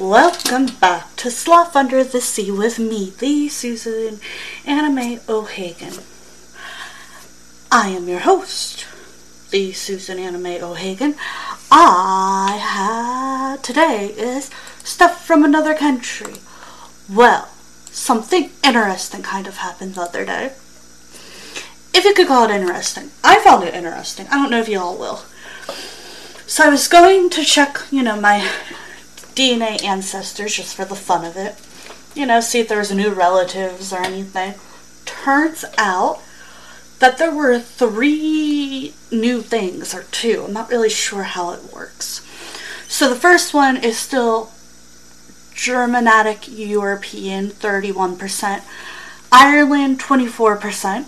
Welcome back to Sloth Under the Sea with me, the Susan Anime O'Hagan. I am your host, the Susan Anime O'Hagan. I had today is stuff from another country. Well, something interesting kind of happened the other day. If you could call it interesting. I found it interesting. I don't know if you all will. So I was going to check, you know, my DNA ancestors just for the fun of it. You know, see if there was new relatives or anything. Turns out that there were three new things, or two. I'm not really sure how it works. So the first one is still Germanic European, 31%. Ireland, 24%.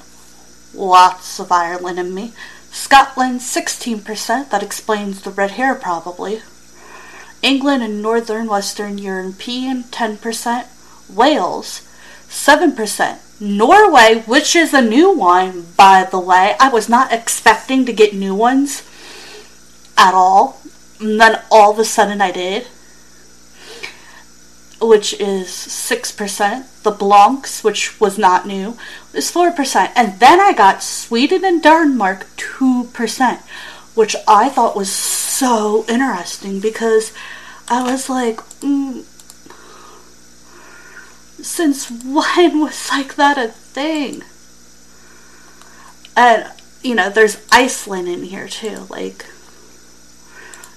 Lots of Ireland in me. Scotland, 16%. That explains the red hair, probably. England and Northern Western European 10%, Wales 7%, Norway, which is a new one by the way. I was not expecting to get new ones at all. And then all of a sudden I did. Which is 6%. The Blancs, which was not new, is 4%. And then I got Sweden and Denmark 2%, which I thought was so interesting because I was like, mm, since when was like that a thing? And, you know, there's Iceland in here too, like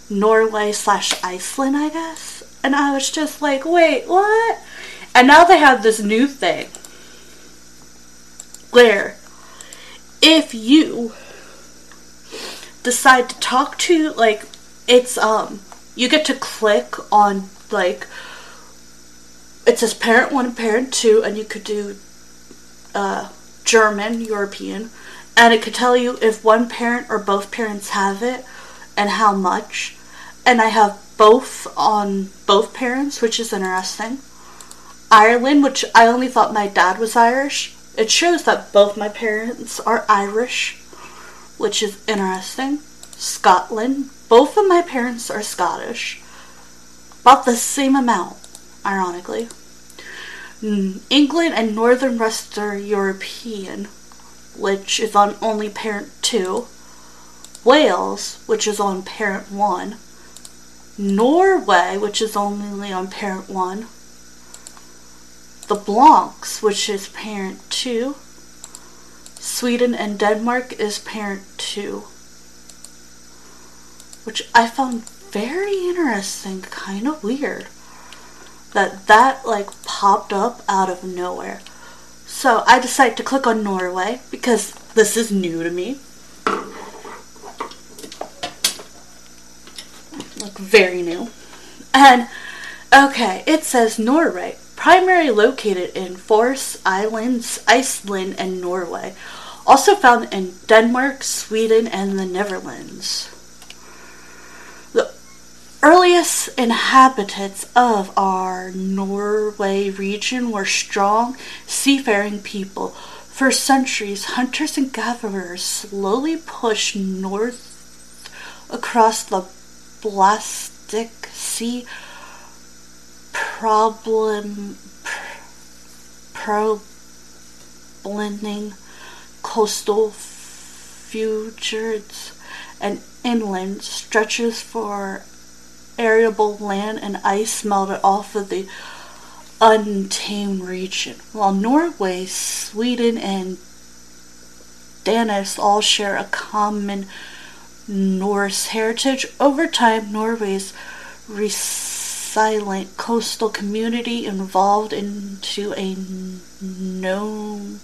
Norway slash Iceland, I guess. And I was just like, wait, what? And now they have this new thing where if you decide to talk to, like, it's, um, you get to click on like it says parent one and parent two, and you could do uh, German, European, and it could tell you if one parent or both parents have it and how much. And I have both on both parents, which is interesting. Ireland, which I only thought my dad was Irish. It shows that both my parents are Irish, which is interesting. Scotland, both of my parents are Scottish. About the same amount, ironically. Mm, England and Northern Western European, which is on only parent 2. Wales, which is on parent 1. Norway, which is only on parent 1. The Blancs, which is parent 2. Sweden and Denmark is parent 2. Which I found very interesting, kind of weird that that like popped up out of nowhere. So I decided to click on Norway because this is new to me. Like very new. And okay, it says Norway, primarily located in Faroe Islands, Iceland, and Norway. Also found in Denmark, Sweden, and the Netherlands earliest inhabitants of our Norway region were strong, seafaring people. For centuries, hunters and gatherers slowly pushed north across the Baltic Sea, problem, blending coastal fjords and inland stretches for arable land and ice melted off of the untamed region. While Norway, Sweden, and Danish all share a common Norse heritage, over time Norway's resilient coastal community evolved into a known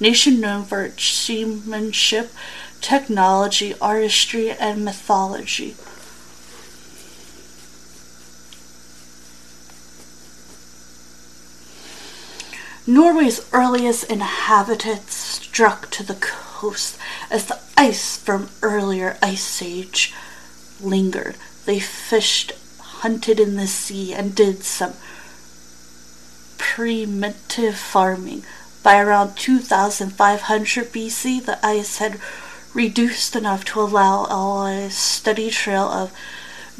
nation known for its seamanship, technology, artistry, and mythology. Norway's earliest inhabitants struck to the coast as the ice from earlier ice age lingered. They fished, hunted in the sea, and did some primitive farming. By around 2500 BC, the ice had reduced enough to allow a steady trail of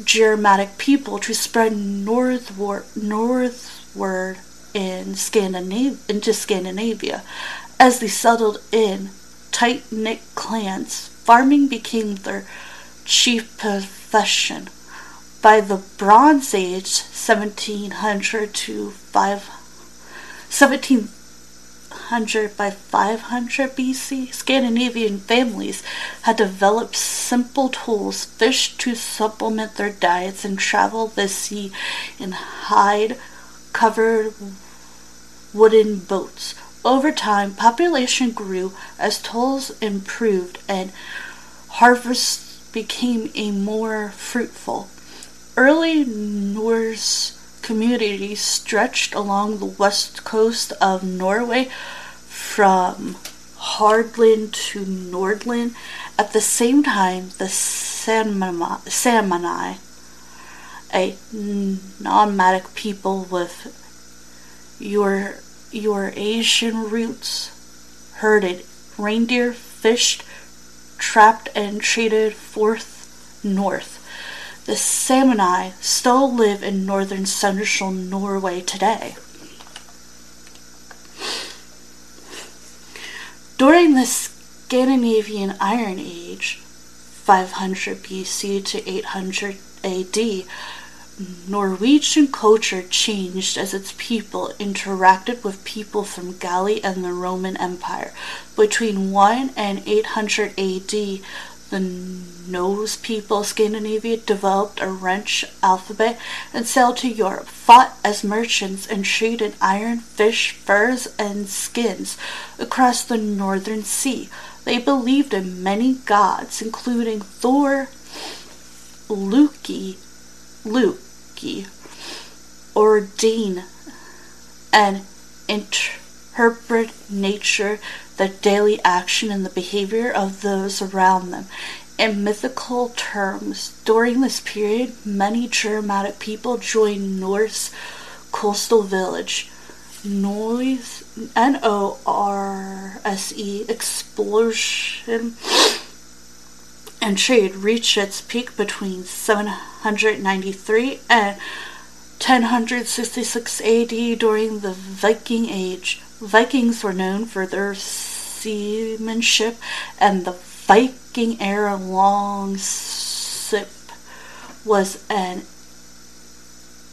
Germanic people to spread northward, northward in into Scandinavia. As they settled in tight knit clans, farming became their chief profession. By the Bronze Age, 1700 to 5, 1700 by 500 BC, Scandinavian families had developed simple tools, fish to supplement their diets, and traveled the sea in hide covered wooden boats. Over time, population grew as tools improved and harvests became a more fruitful. Early Norse communities stretched along the west coast of Norway from Hordaland to Nordland. At the same time, the Samani, a nomadic people with your your Asian roots, herded reindeer, fished, trapped, and traded forth north. The Samani still live in northern central Norway today. During the Scandinavian Iron Age, 500 BC to 800 AD, Norwegian culture changed as its people interacted with people from Galia and the Roman Empire. Between 1 and 800 AD, the Norse people of Scandinavia developed a wrench alphabet and sailed to Europe, fought as merchants, and traded iron, fish, furs, and skins across the northern sea. They believed in many gods, including Thor, Loki, Luke, Odin and interpret nature, the daily action, and the behavior of those around them. In mythical terms, during this period, many Germanic people joined Norse coastal village. Noise, N O R S E, explosion and trade reached its peak between 793 and 1066 AD during the Viking Age. Vikings were known for their seamanship, and the Viking era longship was an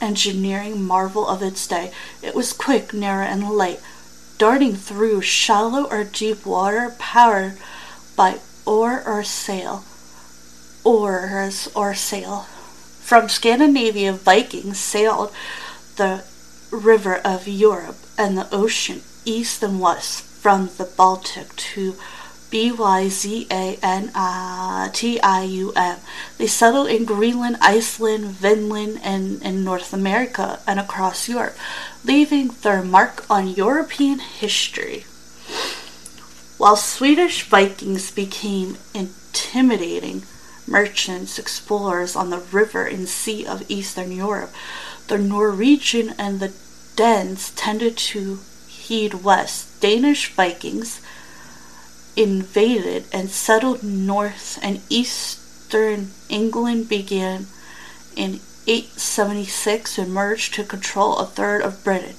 engineering marvel of its day. It was quick, narrow, and light, darting through shallow or deep water, powered by oar or sail oars or sail. From Scandinavia, Vikings sailed the river of Europe and the ocean east and west from the Baltic to B-Y-Z-A-N-T-I-U-M. They settled in Greenland, Iceland, Vinland, and in North America and across Europe, leaving their mark on European history. While Swedish Vikings became intimidating, merchants, explorers on the river and sea of Eastern Europe. The Norwegian and the Danes tended to head west. Danish Vikings invaded and settled north and eastern England began in 876 and merged to control a third of Britain.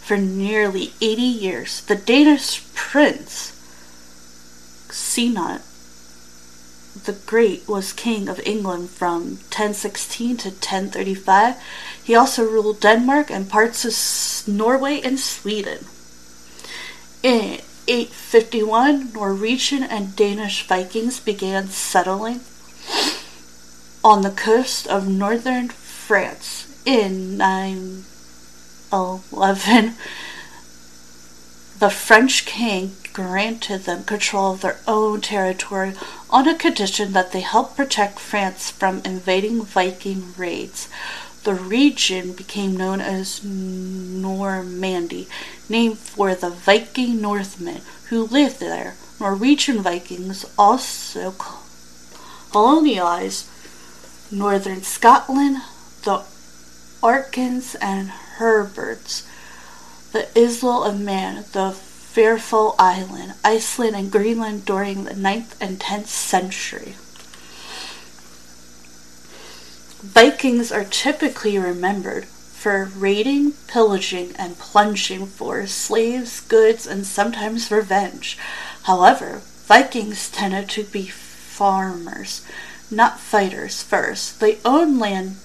For nearly 80 years, the Danish prince Signot the Great was king of England from 1016 to 1035. He also ruled Denmark and parts of Norway and Sweden. In 851, Norwegian and Danish Vikings began settling on the coast of northern France. In 911, the French king granted them control of their own territory on a condition that they help protect France from invading Viking raids. The region became known as Normandy, named for the Viking Northmen who lived there. Norwegian Vikings also colonized northern Scotland, the Orkneys and Hebrides, the Isle of Man, the Faroe Island, Iceland, and Greenland during the 9th and 10th century. Vikings are typically remembered for raiding, pillaging, and plunging for slaves, goods, and sometimes revenge. However, Vikings tended to be farmers, not fighters first. They owned land,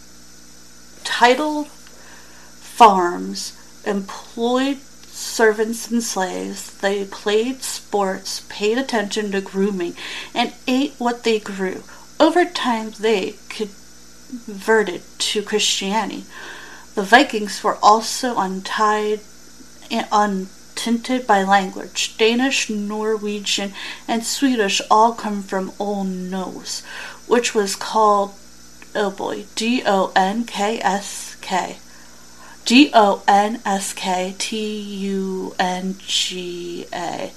titled farms, employed servants and slaves. They played sports, paid attention to grooming, and ate what they grew. Over time, they converted to Christianity. The Vikings were also untied and untinted by language. Danish, Norwegian, and Swedish all come from Old Norse, which was called, oh boy, D O N K S K. G O N S K T U N G A,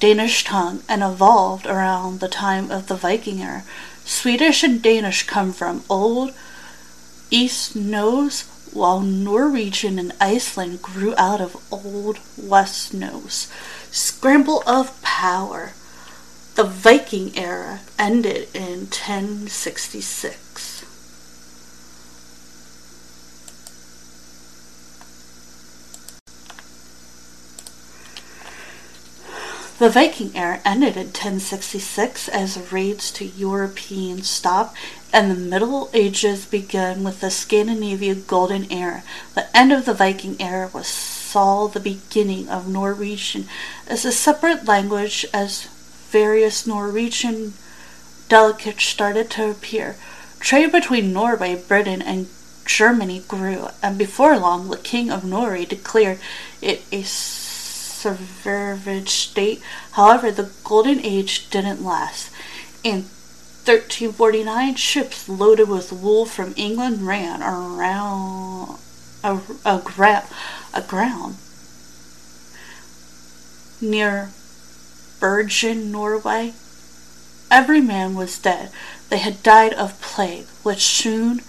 Danish tongue, and evolved around the time of the Viking era. Swedish and Danish come from Old East Norse, while Norwegian and Iceland grew out of Old West Norse. Scramble of power. The Viking era ended in 1066. The Viking era ended in 1066 as raids to Europeans stopped and the Middle Ages began with the Scandinavian Golden Era. The end of the Viking era was saw the beginning of Norwegian as a separate language as various Norwegian delegates started to appear. Trade between Norway, Britain, and Germany grew, and before long the King of Norway declared it a sovereign state. However, the Golden Age didn't last. In 1349, ships loaded with wool from England ran around a ground near Bergen, Norway. Every man was dead. They had died of plague, which soon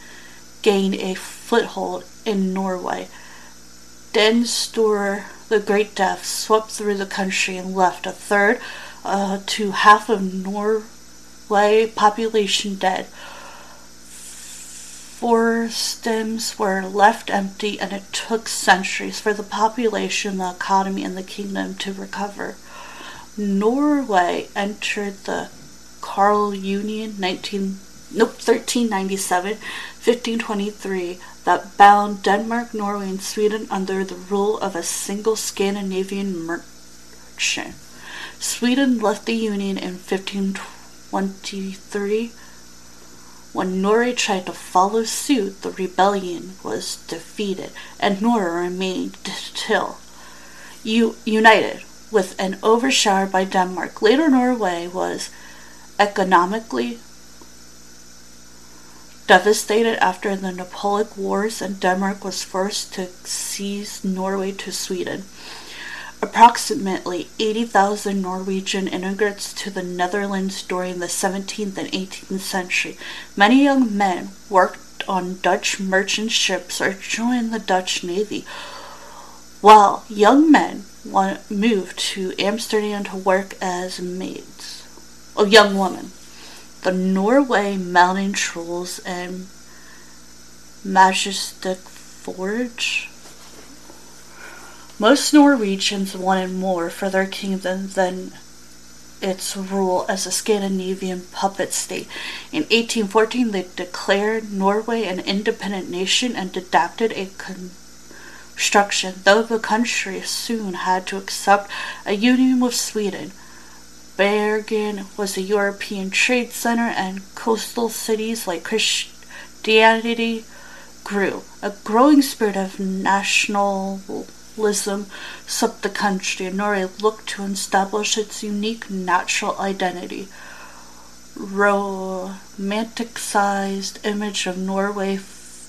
gained a foothold in Norway. Den Store, the Great Death, swept through the country and left a third uh, to half of Norway population dead. Four stems were left empty, and it took centuries for the population, the economy, and the kingdom to recover. Norway entered the Carl Union 19 nope 1397 1523 that bound Denmark, Norway, and Sweden under the rule of a single Scandinavian merchant. Sweden left the Union in 1523. When Norway tried to follow suit, the rebellion was defeated, and Norway remained till united with an overshowered by Denmark. Later, Norway was economically devastated after the Napoleonic Wars, and Denmark was forced to cede Norway to Sweden. Approximately 80,000 Norwegian immigrants to the Netherlands during the 17th and 18th century. Many young men worked on Dutch merchant ships or joined the Dutch Navy, while young men moved to Amsterdam to work as maids. A young woman. The Norway mountain trolls and majestic forge. Most Norwegians wanted more for their kingdom than its rule as a Scandinavian puppet state. In 1814, they declared Norway an independent nation and adopted a con- construction, though the country soon had to accept a union with Sweden. Bergen was a European trade center, and coastal cities like Christiania grew. A growing spirit of nationalism swept the country, and Norway looked to establish its unique natural identity. Romanticized image of Norway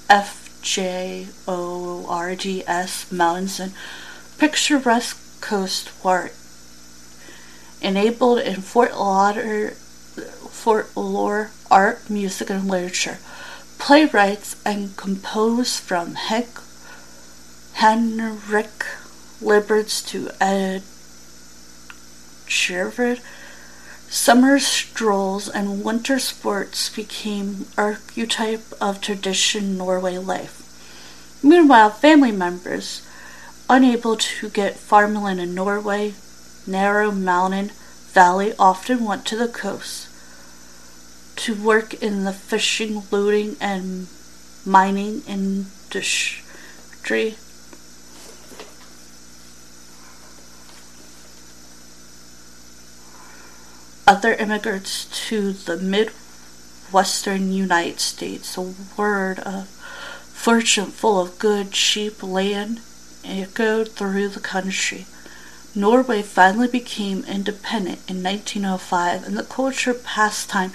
F J O R D S mountains and picturesque coast were enabled in Fort Lauder, Fort Lore art, music, and literature. Playwrights and composed from Heck, Henrik Liberts to Ed Sheeran Summer strolls and winter sports became archetype of tradition Norway life. Meanwhile, family members, unable to get farmland in Norway, narrow mountain valley often went to the coast to work in the fishing, looting, and mining industry other immigrants to the Midwestern United States. A word of fortune full of good, cheap land echoed through the country. Norway finally became independent in 1905, and the culture pastime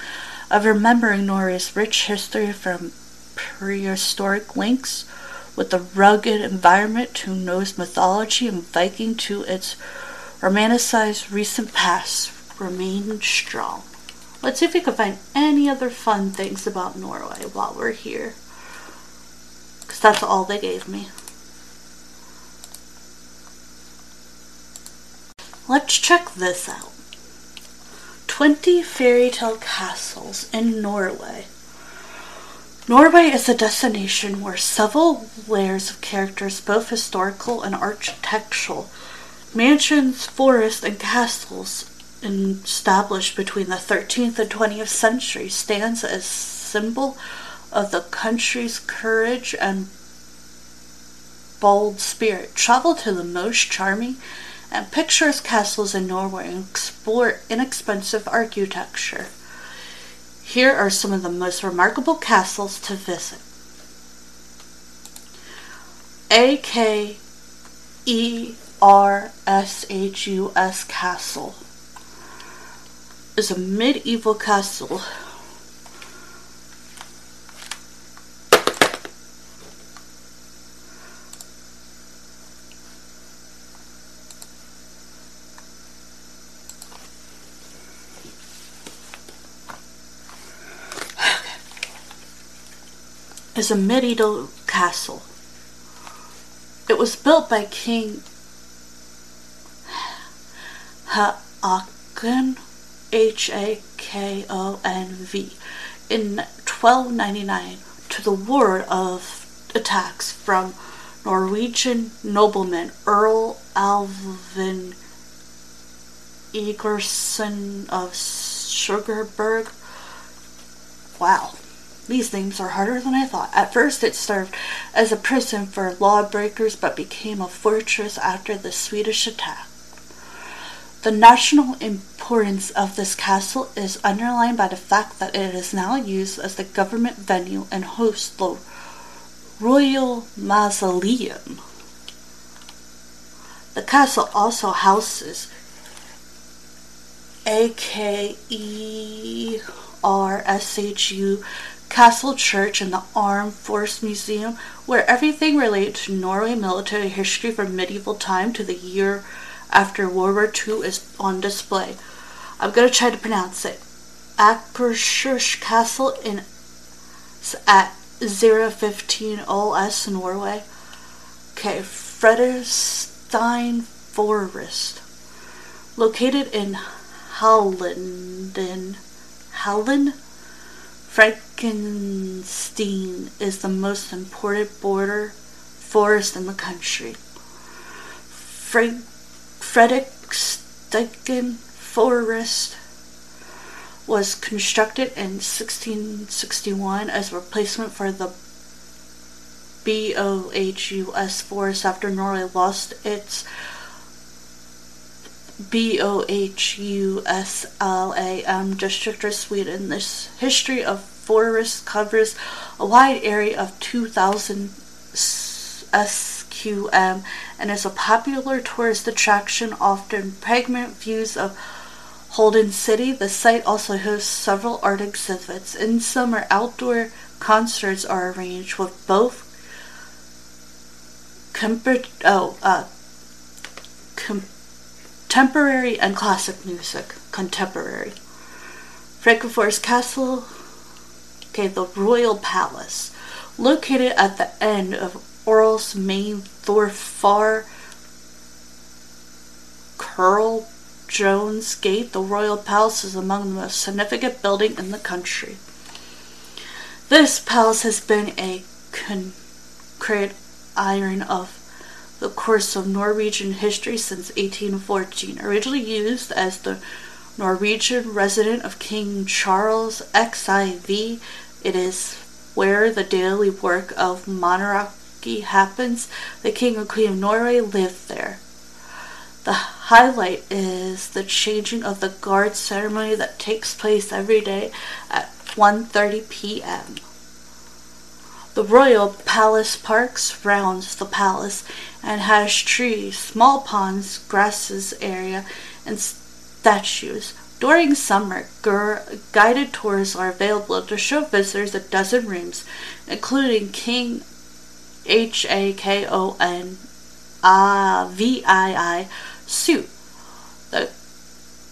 of remembering Norway's rich history from prehistoric links with the rugged environment to Norse mythology and Viking to its romanticized recent past remain strong. Let's see if we can find any other fun things about Norway while we're here. Because that's all they gave me. Let's check this out. 20 fairy tale castles in Norway. Norway is a destination where several layers of characters, both historical and architectural, mansions, forests, and castles established between the 13th and 20th century stands as symbol of the country's courage and bold spirit. Travel to the most charming and picturesque castles in Norway and explore inexpensive architecture. Here are some of the most remarkable castles to visit. A K E R S H U S Castle is a medieval castle. Is a medieval castle. It was built by King Haakon, H A K O N V, in 1299 to the ward of attacks from Norwegian nobleman Earl Alvin Egerson of Sugarberg. Wow, these names are harder than I thought. At first, it served as a prison for lawbreakers but became a fortress after the Swedish attack. The national importance of this castle is underlined by the fact that it is now used as the government venue and hosts the Royal Mausoleum. The castle also houses AKERSHU Castle Church and the Armed Force Museum, where everything related to Norway military history from medieval time to the year after World War II is on display. I'm going to try to pronounce it. Akershus Castle in at 015 OS Norway. Okay, Frederstein Forest. Located in Halden. Halden? Frankenstein is the most important border forest in the country. Frank Forest was constructed in 1661 as a replacement for the BOHUS forest after Norway lost its BOHUSLAM district of Sweden. This history of forest covers a wide area of 2,000 SQM and is a popular tourist attraction, offering pregnant views of Holden City. The site also hosts several art exhibits. In summer, outdoor concerts are arranged with both compar- oh, uh, contemporary and classic music. Contemporary. Frankenforest Castle, okay, the Royal Palace, located at the end of Orl's main Thorfar Karl Johans Gate, the Royal Palace is among the most significant building in the country. This palace has been a concrete iron of the course of Norwegian history since 1814. Originally used as the Norwegian resident of King Charles XIV, it is where the daily work of monarchy happens. The King and Queen of Norway lived there. The highlight is the changing of the guard ceremony that takes place every day at 1:30 p.m. The Royal Palace Park surrounds the palace and has trees, small ponds, grasses area, and statues. During summer, guided tours are available to show visitors a dozen rooms, including King H A K O N uh, V I I suite, the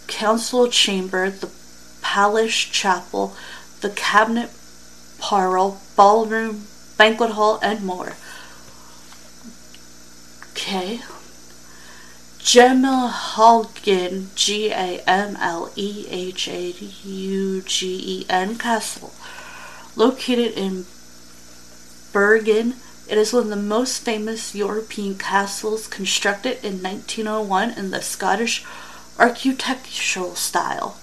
council chamber, the palace chapel, the cabinet parlor, ballroom, banquet hall, and more. Okay. Gamlehaugen, G A M L E H A U G E N Castle, located in Bergen, it is one of the most famous European castles constructed in 1901 in the Scottish architectural style.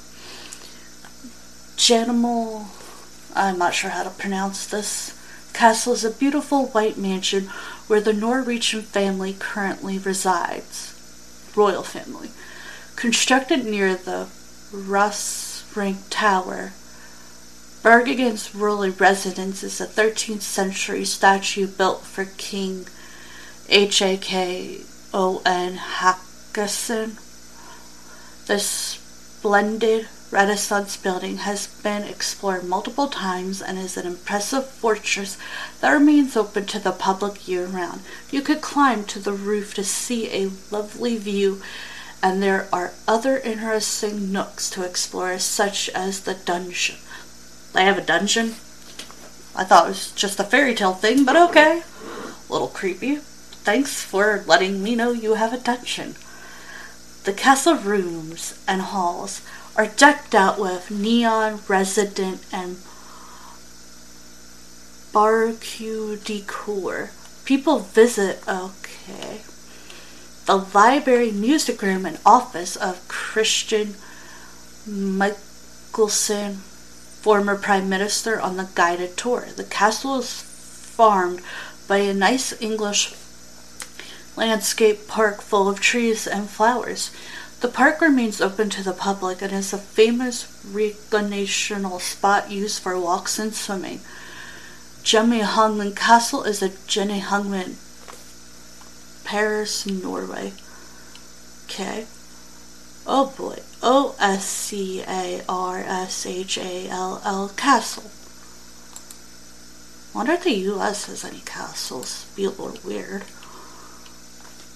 Janimal, I'm not sure how to pronounce this, castle is a beautiful white mansion where the Norwegian family currently resides. Royal family. Constructed near the Rosbrink Tower, Bergen's royal residence is a 13th century statue built for King H.A.K.O.N. Hakakon. This splendid Renaissance building has been explored multiple times and is an impressive fortress that remains open to the public year round. You could climb to the roof to see a lovely view, and there are other interesting nooks to explore, such as the dungeon. They have a dungeon. I thought it was just a fairy tale thing, but okay. A little creepy. Thanks for letting me know you have a dungeon. The castle rooms and halls are decked out with neon resident and barbecue decor. People visit, okay, the library, music room, and office of Christian Michelsen, former prime minister, on the guided tour. The castle is farmed by a nice English landscape park full of trees and flowers. The park remains open to the public and is a famous recreational spot used for walks and swimming. Hungman Castle is a Hungman, Paris, Norway. Okay. Oh boy. O S C A R S H A L L Castle. Wonder if the US has any castles. Be a little weird.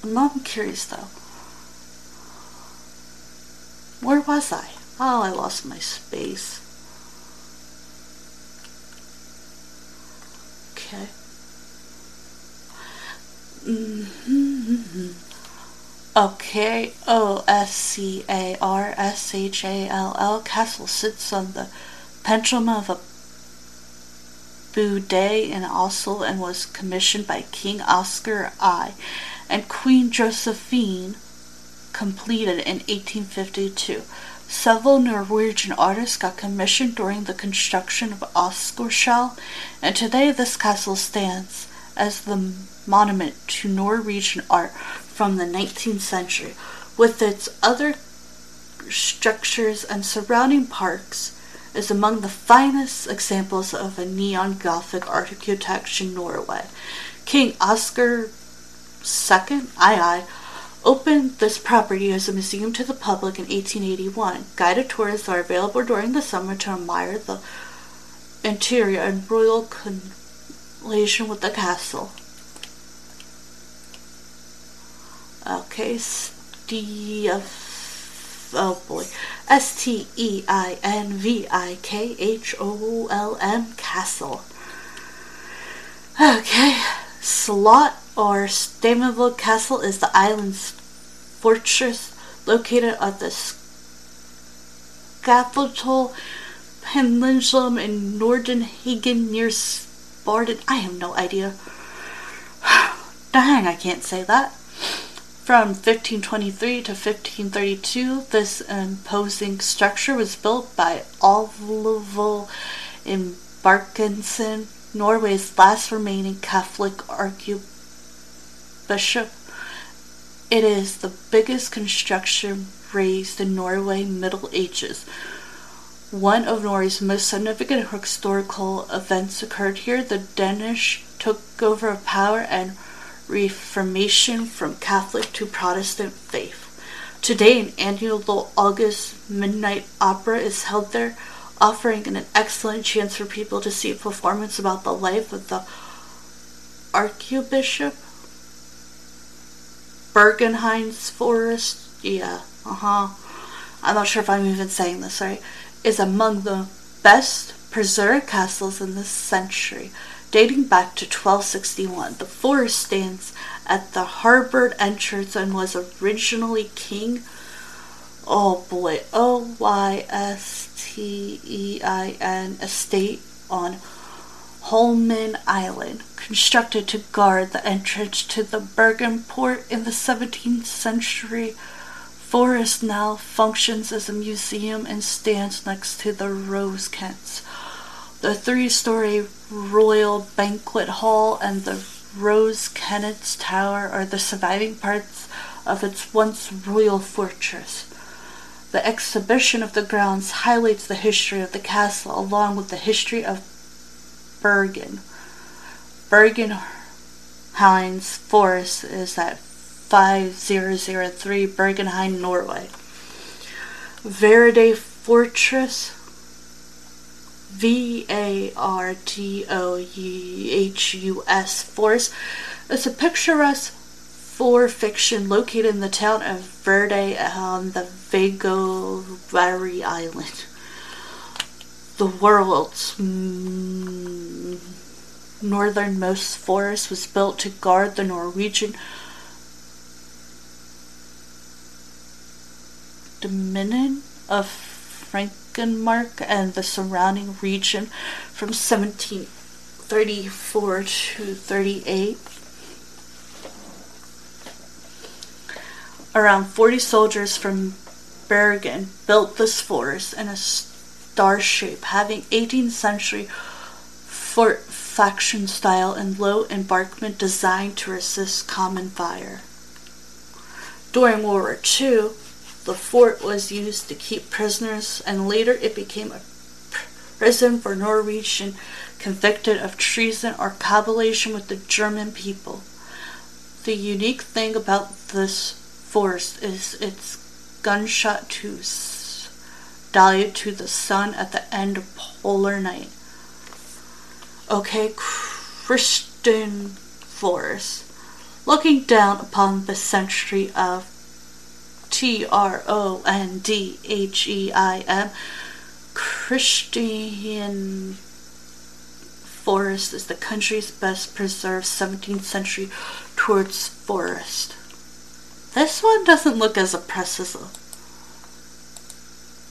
I'm not curious though. Where was I? Oh, I lost my space. Okay. Mm-hmm. Okay, O S C A R S H A L L Castle sits on the pendulum of a Boudet in Oslo and was commissioned by King Oscar I and Queen Josephine completed in 1852. Several Norwegian artists got commissioned during the construction of Oscarshall, and today this castle stands as the monument to Norwegian art from the 19th century. With its other structures and surrounding parks, is among the finest examples of a neon Gothic architecture in Norway. King Oscar II, II, opened this property as a museum to the public in 1881. Guided tours are available during the summer to admire the interior and royal collation with the castle. Okay, Steve. Oh boy. S T E I N V I K H O L M Castle. Okay, Slot or Staveley Castle is the island's fortress located at the Scafell Peninsula in northern Hagen near Spartan. I have no idea. Dang, I can't say that. From 1523 to 1532, this imposing structure was built by Olvul in Barkensen, Norway's last remaining Catholic archbishop Bishop. It is the biggest construction raised in Norway Middle Ages. One of Norway's most significant historical events occurred here. The Danish took over power and Reformation from Catholic to Protestant faith. Today, an annual August midnight opera is held there, offering an excellent chance for people to see a performance about the life of the Archbishop Bergenhein's Forest, yeah, uh huh. I'm not sure if I'm even saying this right, is among the best preserved castles in this century, dating back to 1261. The forest stands at the harbor entrance and was originally King. Oh boy, O Y S T E I N estate on Holmen Island, constructed to guard the entrance to the Bergen port in the 17th century. Forest now functions as a museum and stands next to the Rose Kents. The three-story Royal Banquet Hall and the Rose Kennets Tower are the surviving parts of its once royal fortress. The exhibition of the grounds highlights the history of the castle along with the history of Bergen. Bergen Heinz Forest is at 5003 Bergenheim, Norway. Verde Fortress V A R T O H U S Forest is a picturesque for fiction located in the town of Verde on the Vary Island the world's mm, northernmost forest was built to guard the Norwegian dominion of Frankenmark and the surrounding region from 1734 to 38. Around 40 soldiers from Bergen built this forest in a star shape, having 18th century fort faction style and low embankment designed to resist common fire. During World War II, the fort was used to keep prisoners, and later it became a prison for Norwegian convicted of treason or collaboration with the German people. The unique thing about this forest is its gunshot to salute to the sun at the end of polar night. Okay, Christian forest. Looking down upon the century of T R O N D H E I M. Christian forest is the country's best preserved 17th century towards forest. This one doesn't look as oppressive.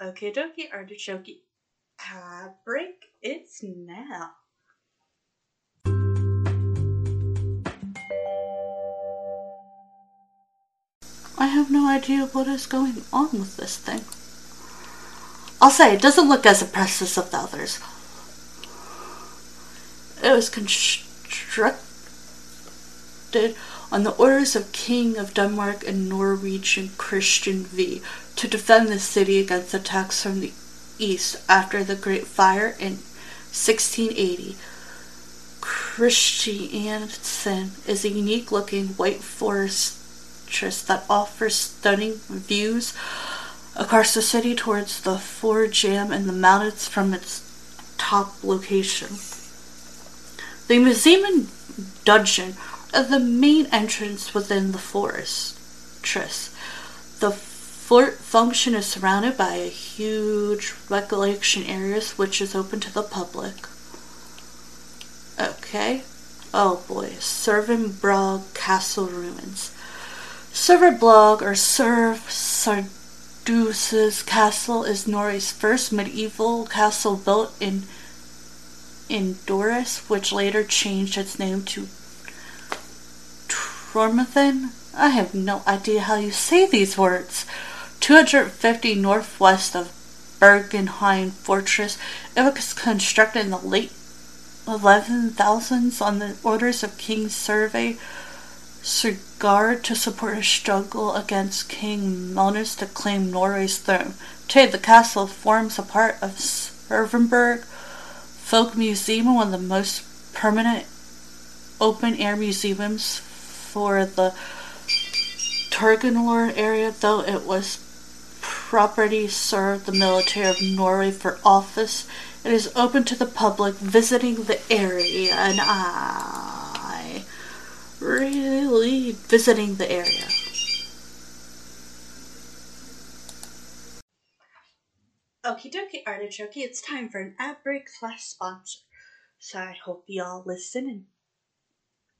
Okay, dokie, Artichoke. Ad break, it's now. I have no idea what is going on with this thing. I'll say it doesn't look as oppressive as the others. It was constructed on the orders of King of Denmark and Norwegian Christian V to defend the city against attacks from the east after the Great Fire in 1680. Christiansen is a unique looking white forest that offers stunning views across the city towards the Fort Jam and the mountains from its top location. The museum and dungeon the main entrance within the forest. Tris. The fort function is surrounded by a huge recollection areas which is open to the public. Okay. Oh boy, Servan Castle ruins. Silverblog or Serv Sarduse's castle is Norway's first medieval castle built in in Doris, which later changed its name to Tormathen. I have no idea how you say these words. 250 northwest of Bergenheim Fortress. It was constructed in the late 11,000s on the orders of King Survey Sigurd to support his struggle against King Magnus to claim Norway's throne. Today, the castle forms a part of Servenberg Folk Museum, one of the most permanent open-air museums for the Torgenlor area, though it was property served the military of Norway for office. It is open to the public visiting the area, and I really visiting the area. Okie dokie, artichoke, it's time for an ad break slash sponsor. So I hope y'all listen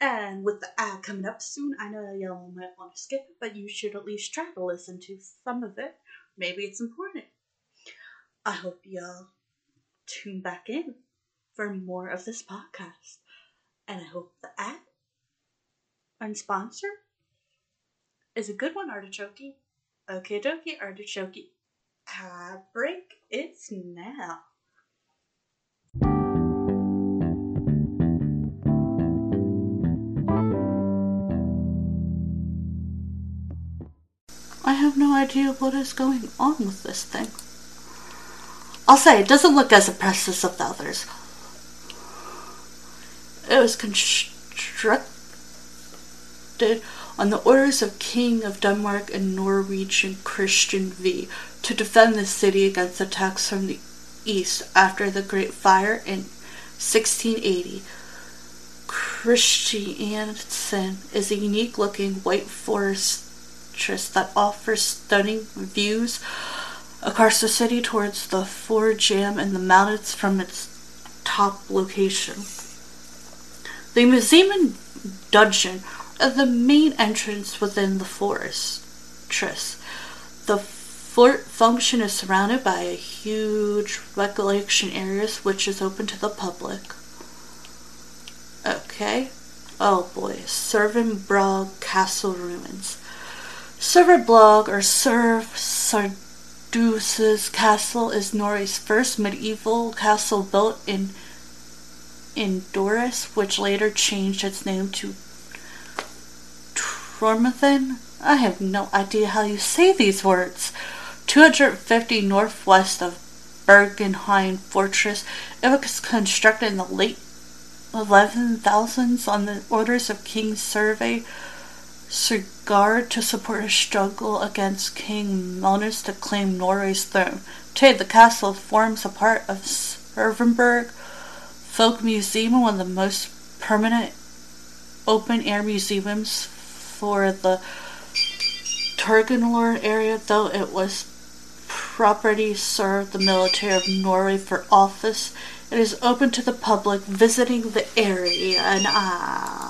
And with the ad coming up soon, I know y'all might want to skip it, but you should at least try to listen to some of it. Maybe it's important. I hope y'all tune back in for more of this podcast. And I hope the ad and sponsor is a good one, Artichoke. Okay, dokie, Artichoke. Ad break, it's now. I have no idea what is going on with this thing. I'll say it doesn't look as impressive as the others. It was constructed on the orders of King of Denmark and Norwegian Christian V to defend the city against attacks from the east after the Great Fire in 1680. Christiansen is a unique looking white forest that offers stunning views across the city towards the Fort Jam and the mountains from its top location. The museum and dungeon are the main entrance within the fortress. The fort function is surrounded by a huge recollection area which is open to the public. Okay. Oh boy, Servenbrog Castle Ruins. Serverblog or Serv Sarduse's castle is Norway's first medieval castle built in in Doris, which later changed its name to Tormathan. I have no idea how you say these words. 250 northwest of Bergenheim Fortress. It was constructed in the late 11,000s on the orders of King Survey Sigurd to support his struggle against King Magnus to claim Norway's throne. Today, the castle forms a part of Servenberg Folk Museum, one of the most permanent open-air museums for the Torgenlord area, though it was property served the military of Norway for office. It is open to the public visiting the area, and I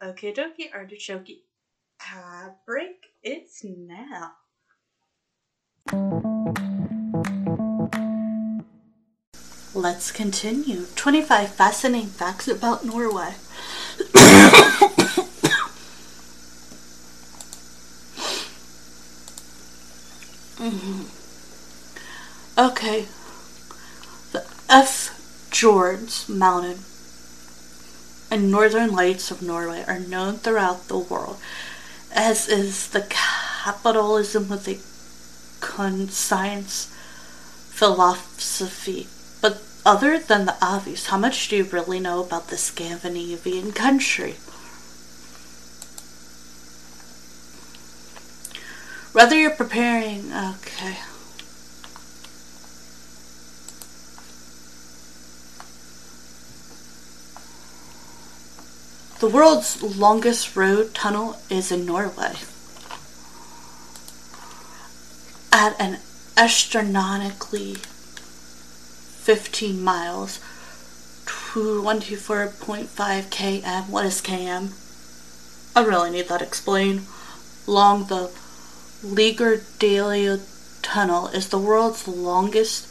Okay, dokie, artichoke. Ad break, it's now. Let's continue. 25 fascinating facts about Norway. mm-hmm. Okay. The F. George Mountain and northern lights of Norway are known throughout the world, as is the capitalism with a conscience philosophy. But other than the obvious, how much do you really know about the Scandinavian country? Whether you're preparing, okay. The world's longest road tunnel is in Norway. At an astronomically 15 miles, 124.5 km. What is km? I really need that explained. Long the Liger Tunnel is the world's longest,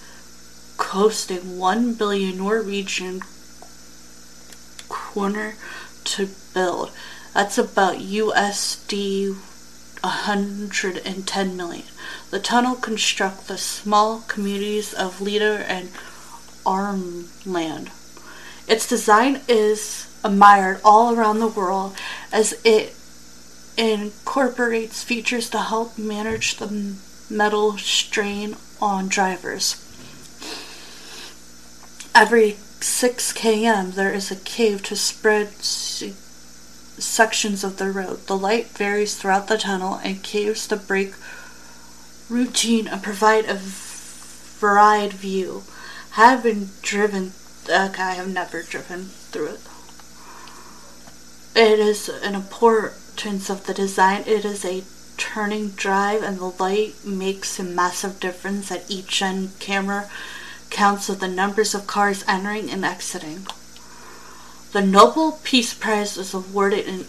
coasting 1 billion Norwegian kroner to build. That's about USD 110 million. The tunnel constructs the small communities of Lier and Armland. Its design is admired all around the world as it incorporates features to help manage the metal strain on drivers. Every 6 km there is a cave to spread sections of the road. The light varies throughout the tunnel and caves to break routine and provide a varied view. Have been driven okay, I have never driven through it. It is an importance of the design. It is a turning drive and the light makes a massive difference at each end. Camera counts of the numbers of cars entering and exiting. The Nobel Peace Prize is awarded in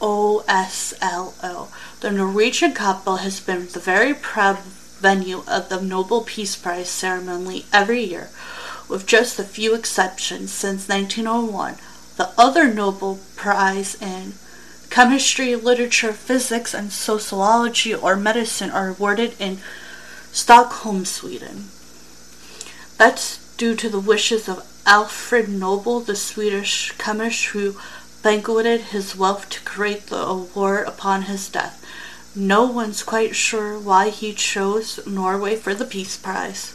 Oslo. The Norwegian capital has been the very proud venue of the Nobel Peace Prize ceremony every year, with just a few exceptions since 1901. The other Nobel Prize in chemistry, literature, physics, and sociology or medicine are awarded in Stockholm, Sweden. That's due to the wishes of Alfred Nobel, the Swedish chemist who banqueted his wealth to create the award upon his death. No one's quite sure why he chose Norway for the Peace Prize.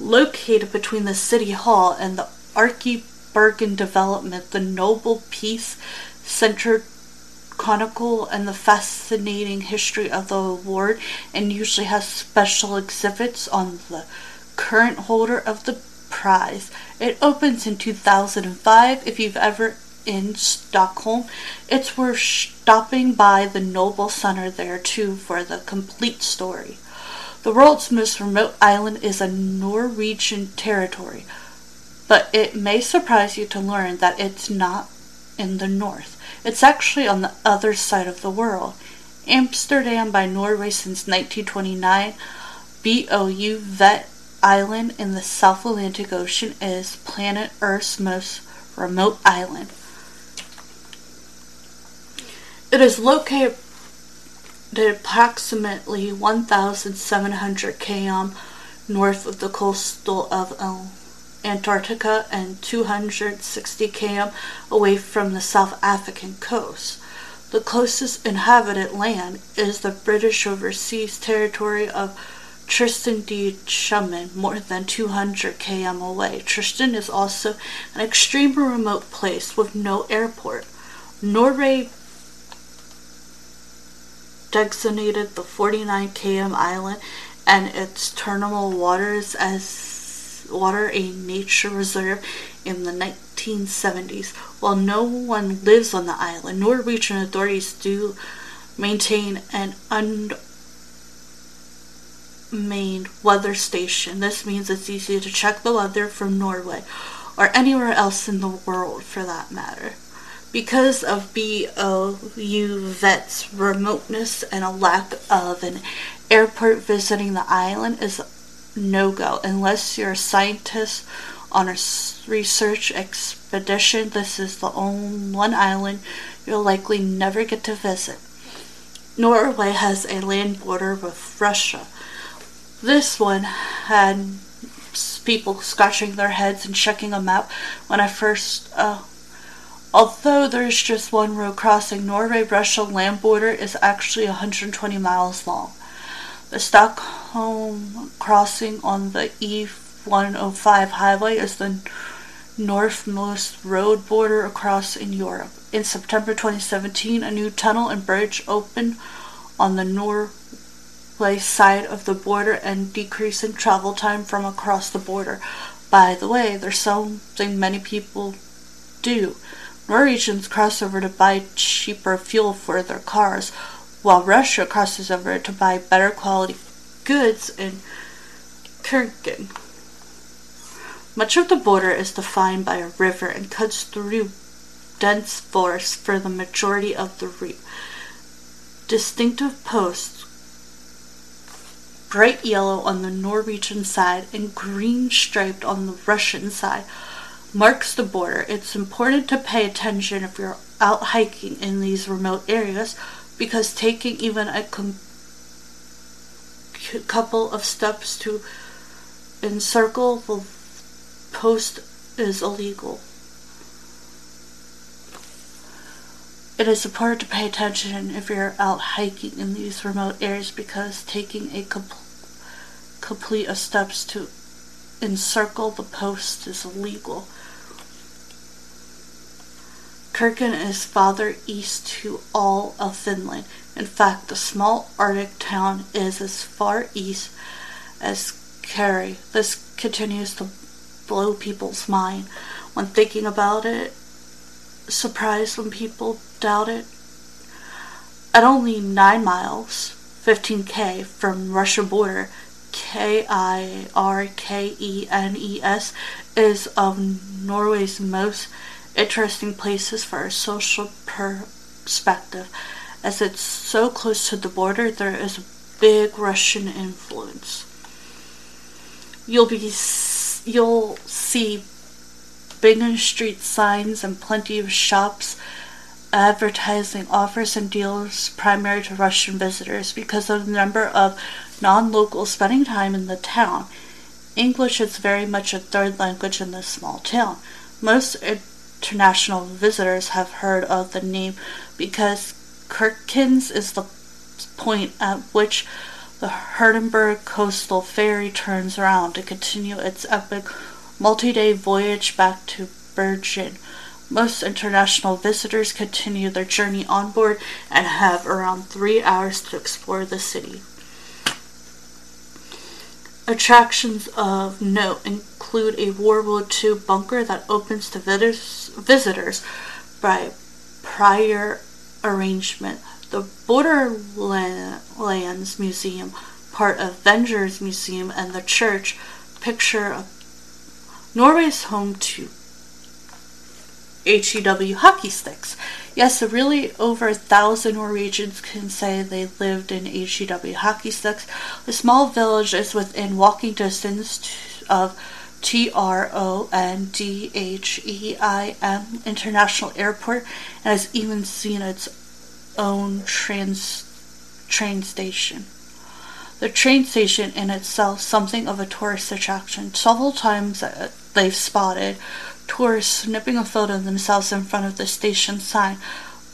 Located between the City Hall and the Archie development, the Nobel Peace Center chronicle and the fascinating history of the award and usually has special exhibits on the current holder of the prize. It opens in 2005. If you've ever in Stockholm, it's worth stopping by the Nobel Center there too for the complete story. The world's most remote island is a Norwegian territory, but it may surprise you to learn that it's not in the north. It's actually on the other side of the world. Amsterdam by Norway since 1929, BOU Vet Island in the South Atlantic Ocean is planet Earth's most remote island. It is located approximately 1,700 km north of the coastal of Antarctica and 260 km away from the South African coast. The closest inhabited land is the British overseas territory of Tristan da Cunha, more than 200 km away. Tristan is also an extremely remote place with no airport. Norway designated the 49 km island and its terminal waters as water a nature reserve in the 1970s. While no one lives on the island, Norwegian authorities do maintain an un main weather station. This means it's easy to check the weather from Norway or anywhere else in the world for that matter. Because of BOU Vet's remoteness and a lack of an airport visiting the island is no go unless you're a scientist on a research expedition. This is the only one island you'll likely never get to visit. Norway has a land border with Russia. This one had people scratching their heads and checking a map when I first. Uh, although there's just one road crossing, Norway Russia land border is actually 120 miles long. The Stockholm crossing on the E105 highway is the northmost road border across in Europe. In September 2017, a new tunnel and bridge opened on the Norway side of the border and decreasing travel time from across the border. By the way, there's something many people do. Norwegians cross over to buy cheaper fuel for their cars, while Russia crosses over to buy better quality goods in Kirken. Much of the border is defined by a river and cuts through dense forest for the majority of the route. Distinctive posts, bright yellow on the Norwegian side and green striped on the Russian side, marks the border. It's important to pay attention if you're out hiking in these remote areas because taking even a com- couple of steps to encircle the post is illegal. It is important to pay attention if you're out hiking in these remote areas because taking a com- complete of steps to encircle the post is illegal. Kirken is farther east to all of Finland. In fact, the small Arctic town is as far east as Kerry. This continues to blow people's mind when thinking about it, surprised when people doubt it. At only 9 miles, 15k from Russia border, K I R K E N E S is of Norway's most interesting places for a social perspective. As it's so close to the border, there is a big Russian influence. You'll be you'll see big street signs and plenty of shops advertising offers and deals primary to Russian visitors because of the number of non-locals spending time in the town. English is very much a third language in this small town. Most international visitors have heard of the name because Kirkenes is the point at which the Hindenburg coastal ferry turns around to continue its epic multi-day voyage back to Bergen. Most international visitors continue their journey on board and have around three hours to explore the city. Attractions of note include a World War II bunker that opens to visitors by prior arrangement. The Borderlands Museum, part of Vengers Museum, and the church picture of Norway's home to HEW hockey sticks. Yes, really over a thousand Norwegians can say they lived in HEW hockey sticks. The small village is within walking distance of T R O N D H E I M International Airport and has even seen its own trans train station. The train station in itself something of a tourist attraction. Several times uh, they've spotted tourists snipping a photo of themselves in front of the station sign,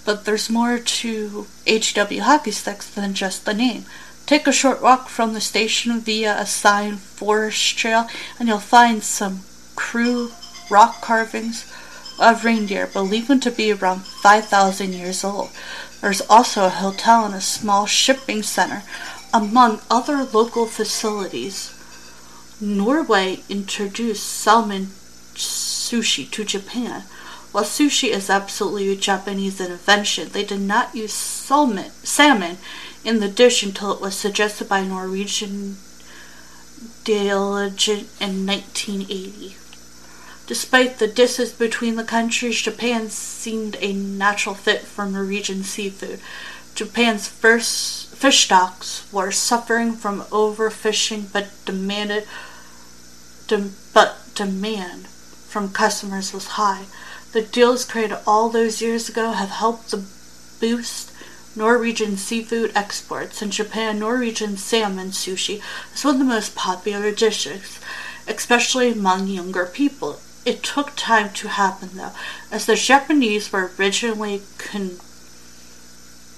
but there's more to HW hockey sticks than just the name. Take a short walk from the station via a signed forest trail, and you'll find some crude rock carvings of reindeer believed to be around 5,000 years old. There's also a hotel and a small shipping center, among other local facilities. Norway introduced salmon sushi to Japan. While sushi is absolutely a Japanese invention, they did not use salmon, salmon in the dish until it was suggested by Norwegian diligent in 1980. Despite the distance between the countries, Japan seemed a natural fit for Norwegian seafood. Japan's first fish stocks were suffering from overfishing but demanded de- but demand from customers was high. The deals created all those years ago have helped to boost Norwegian seafood exports. In Japan, Norwegian salmon sushi is one of the most popular dishes, especially among younger people. It took time to happen though, as the Japanese were originally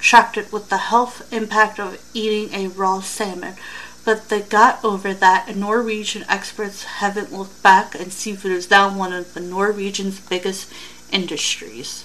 contracted with the health impact of eating a raw salmon, but they got over that, and Norwegian experts haven't looked back, and seafood is now one of the Norwegian's biggest industries.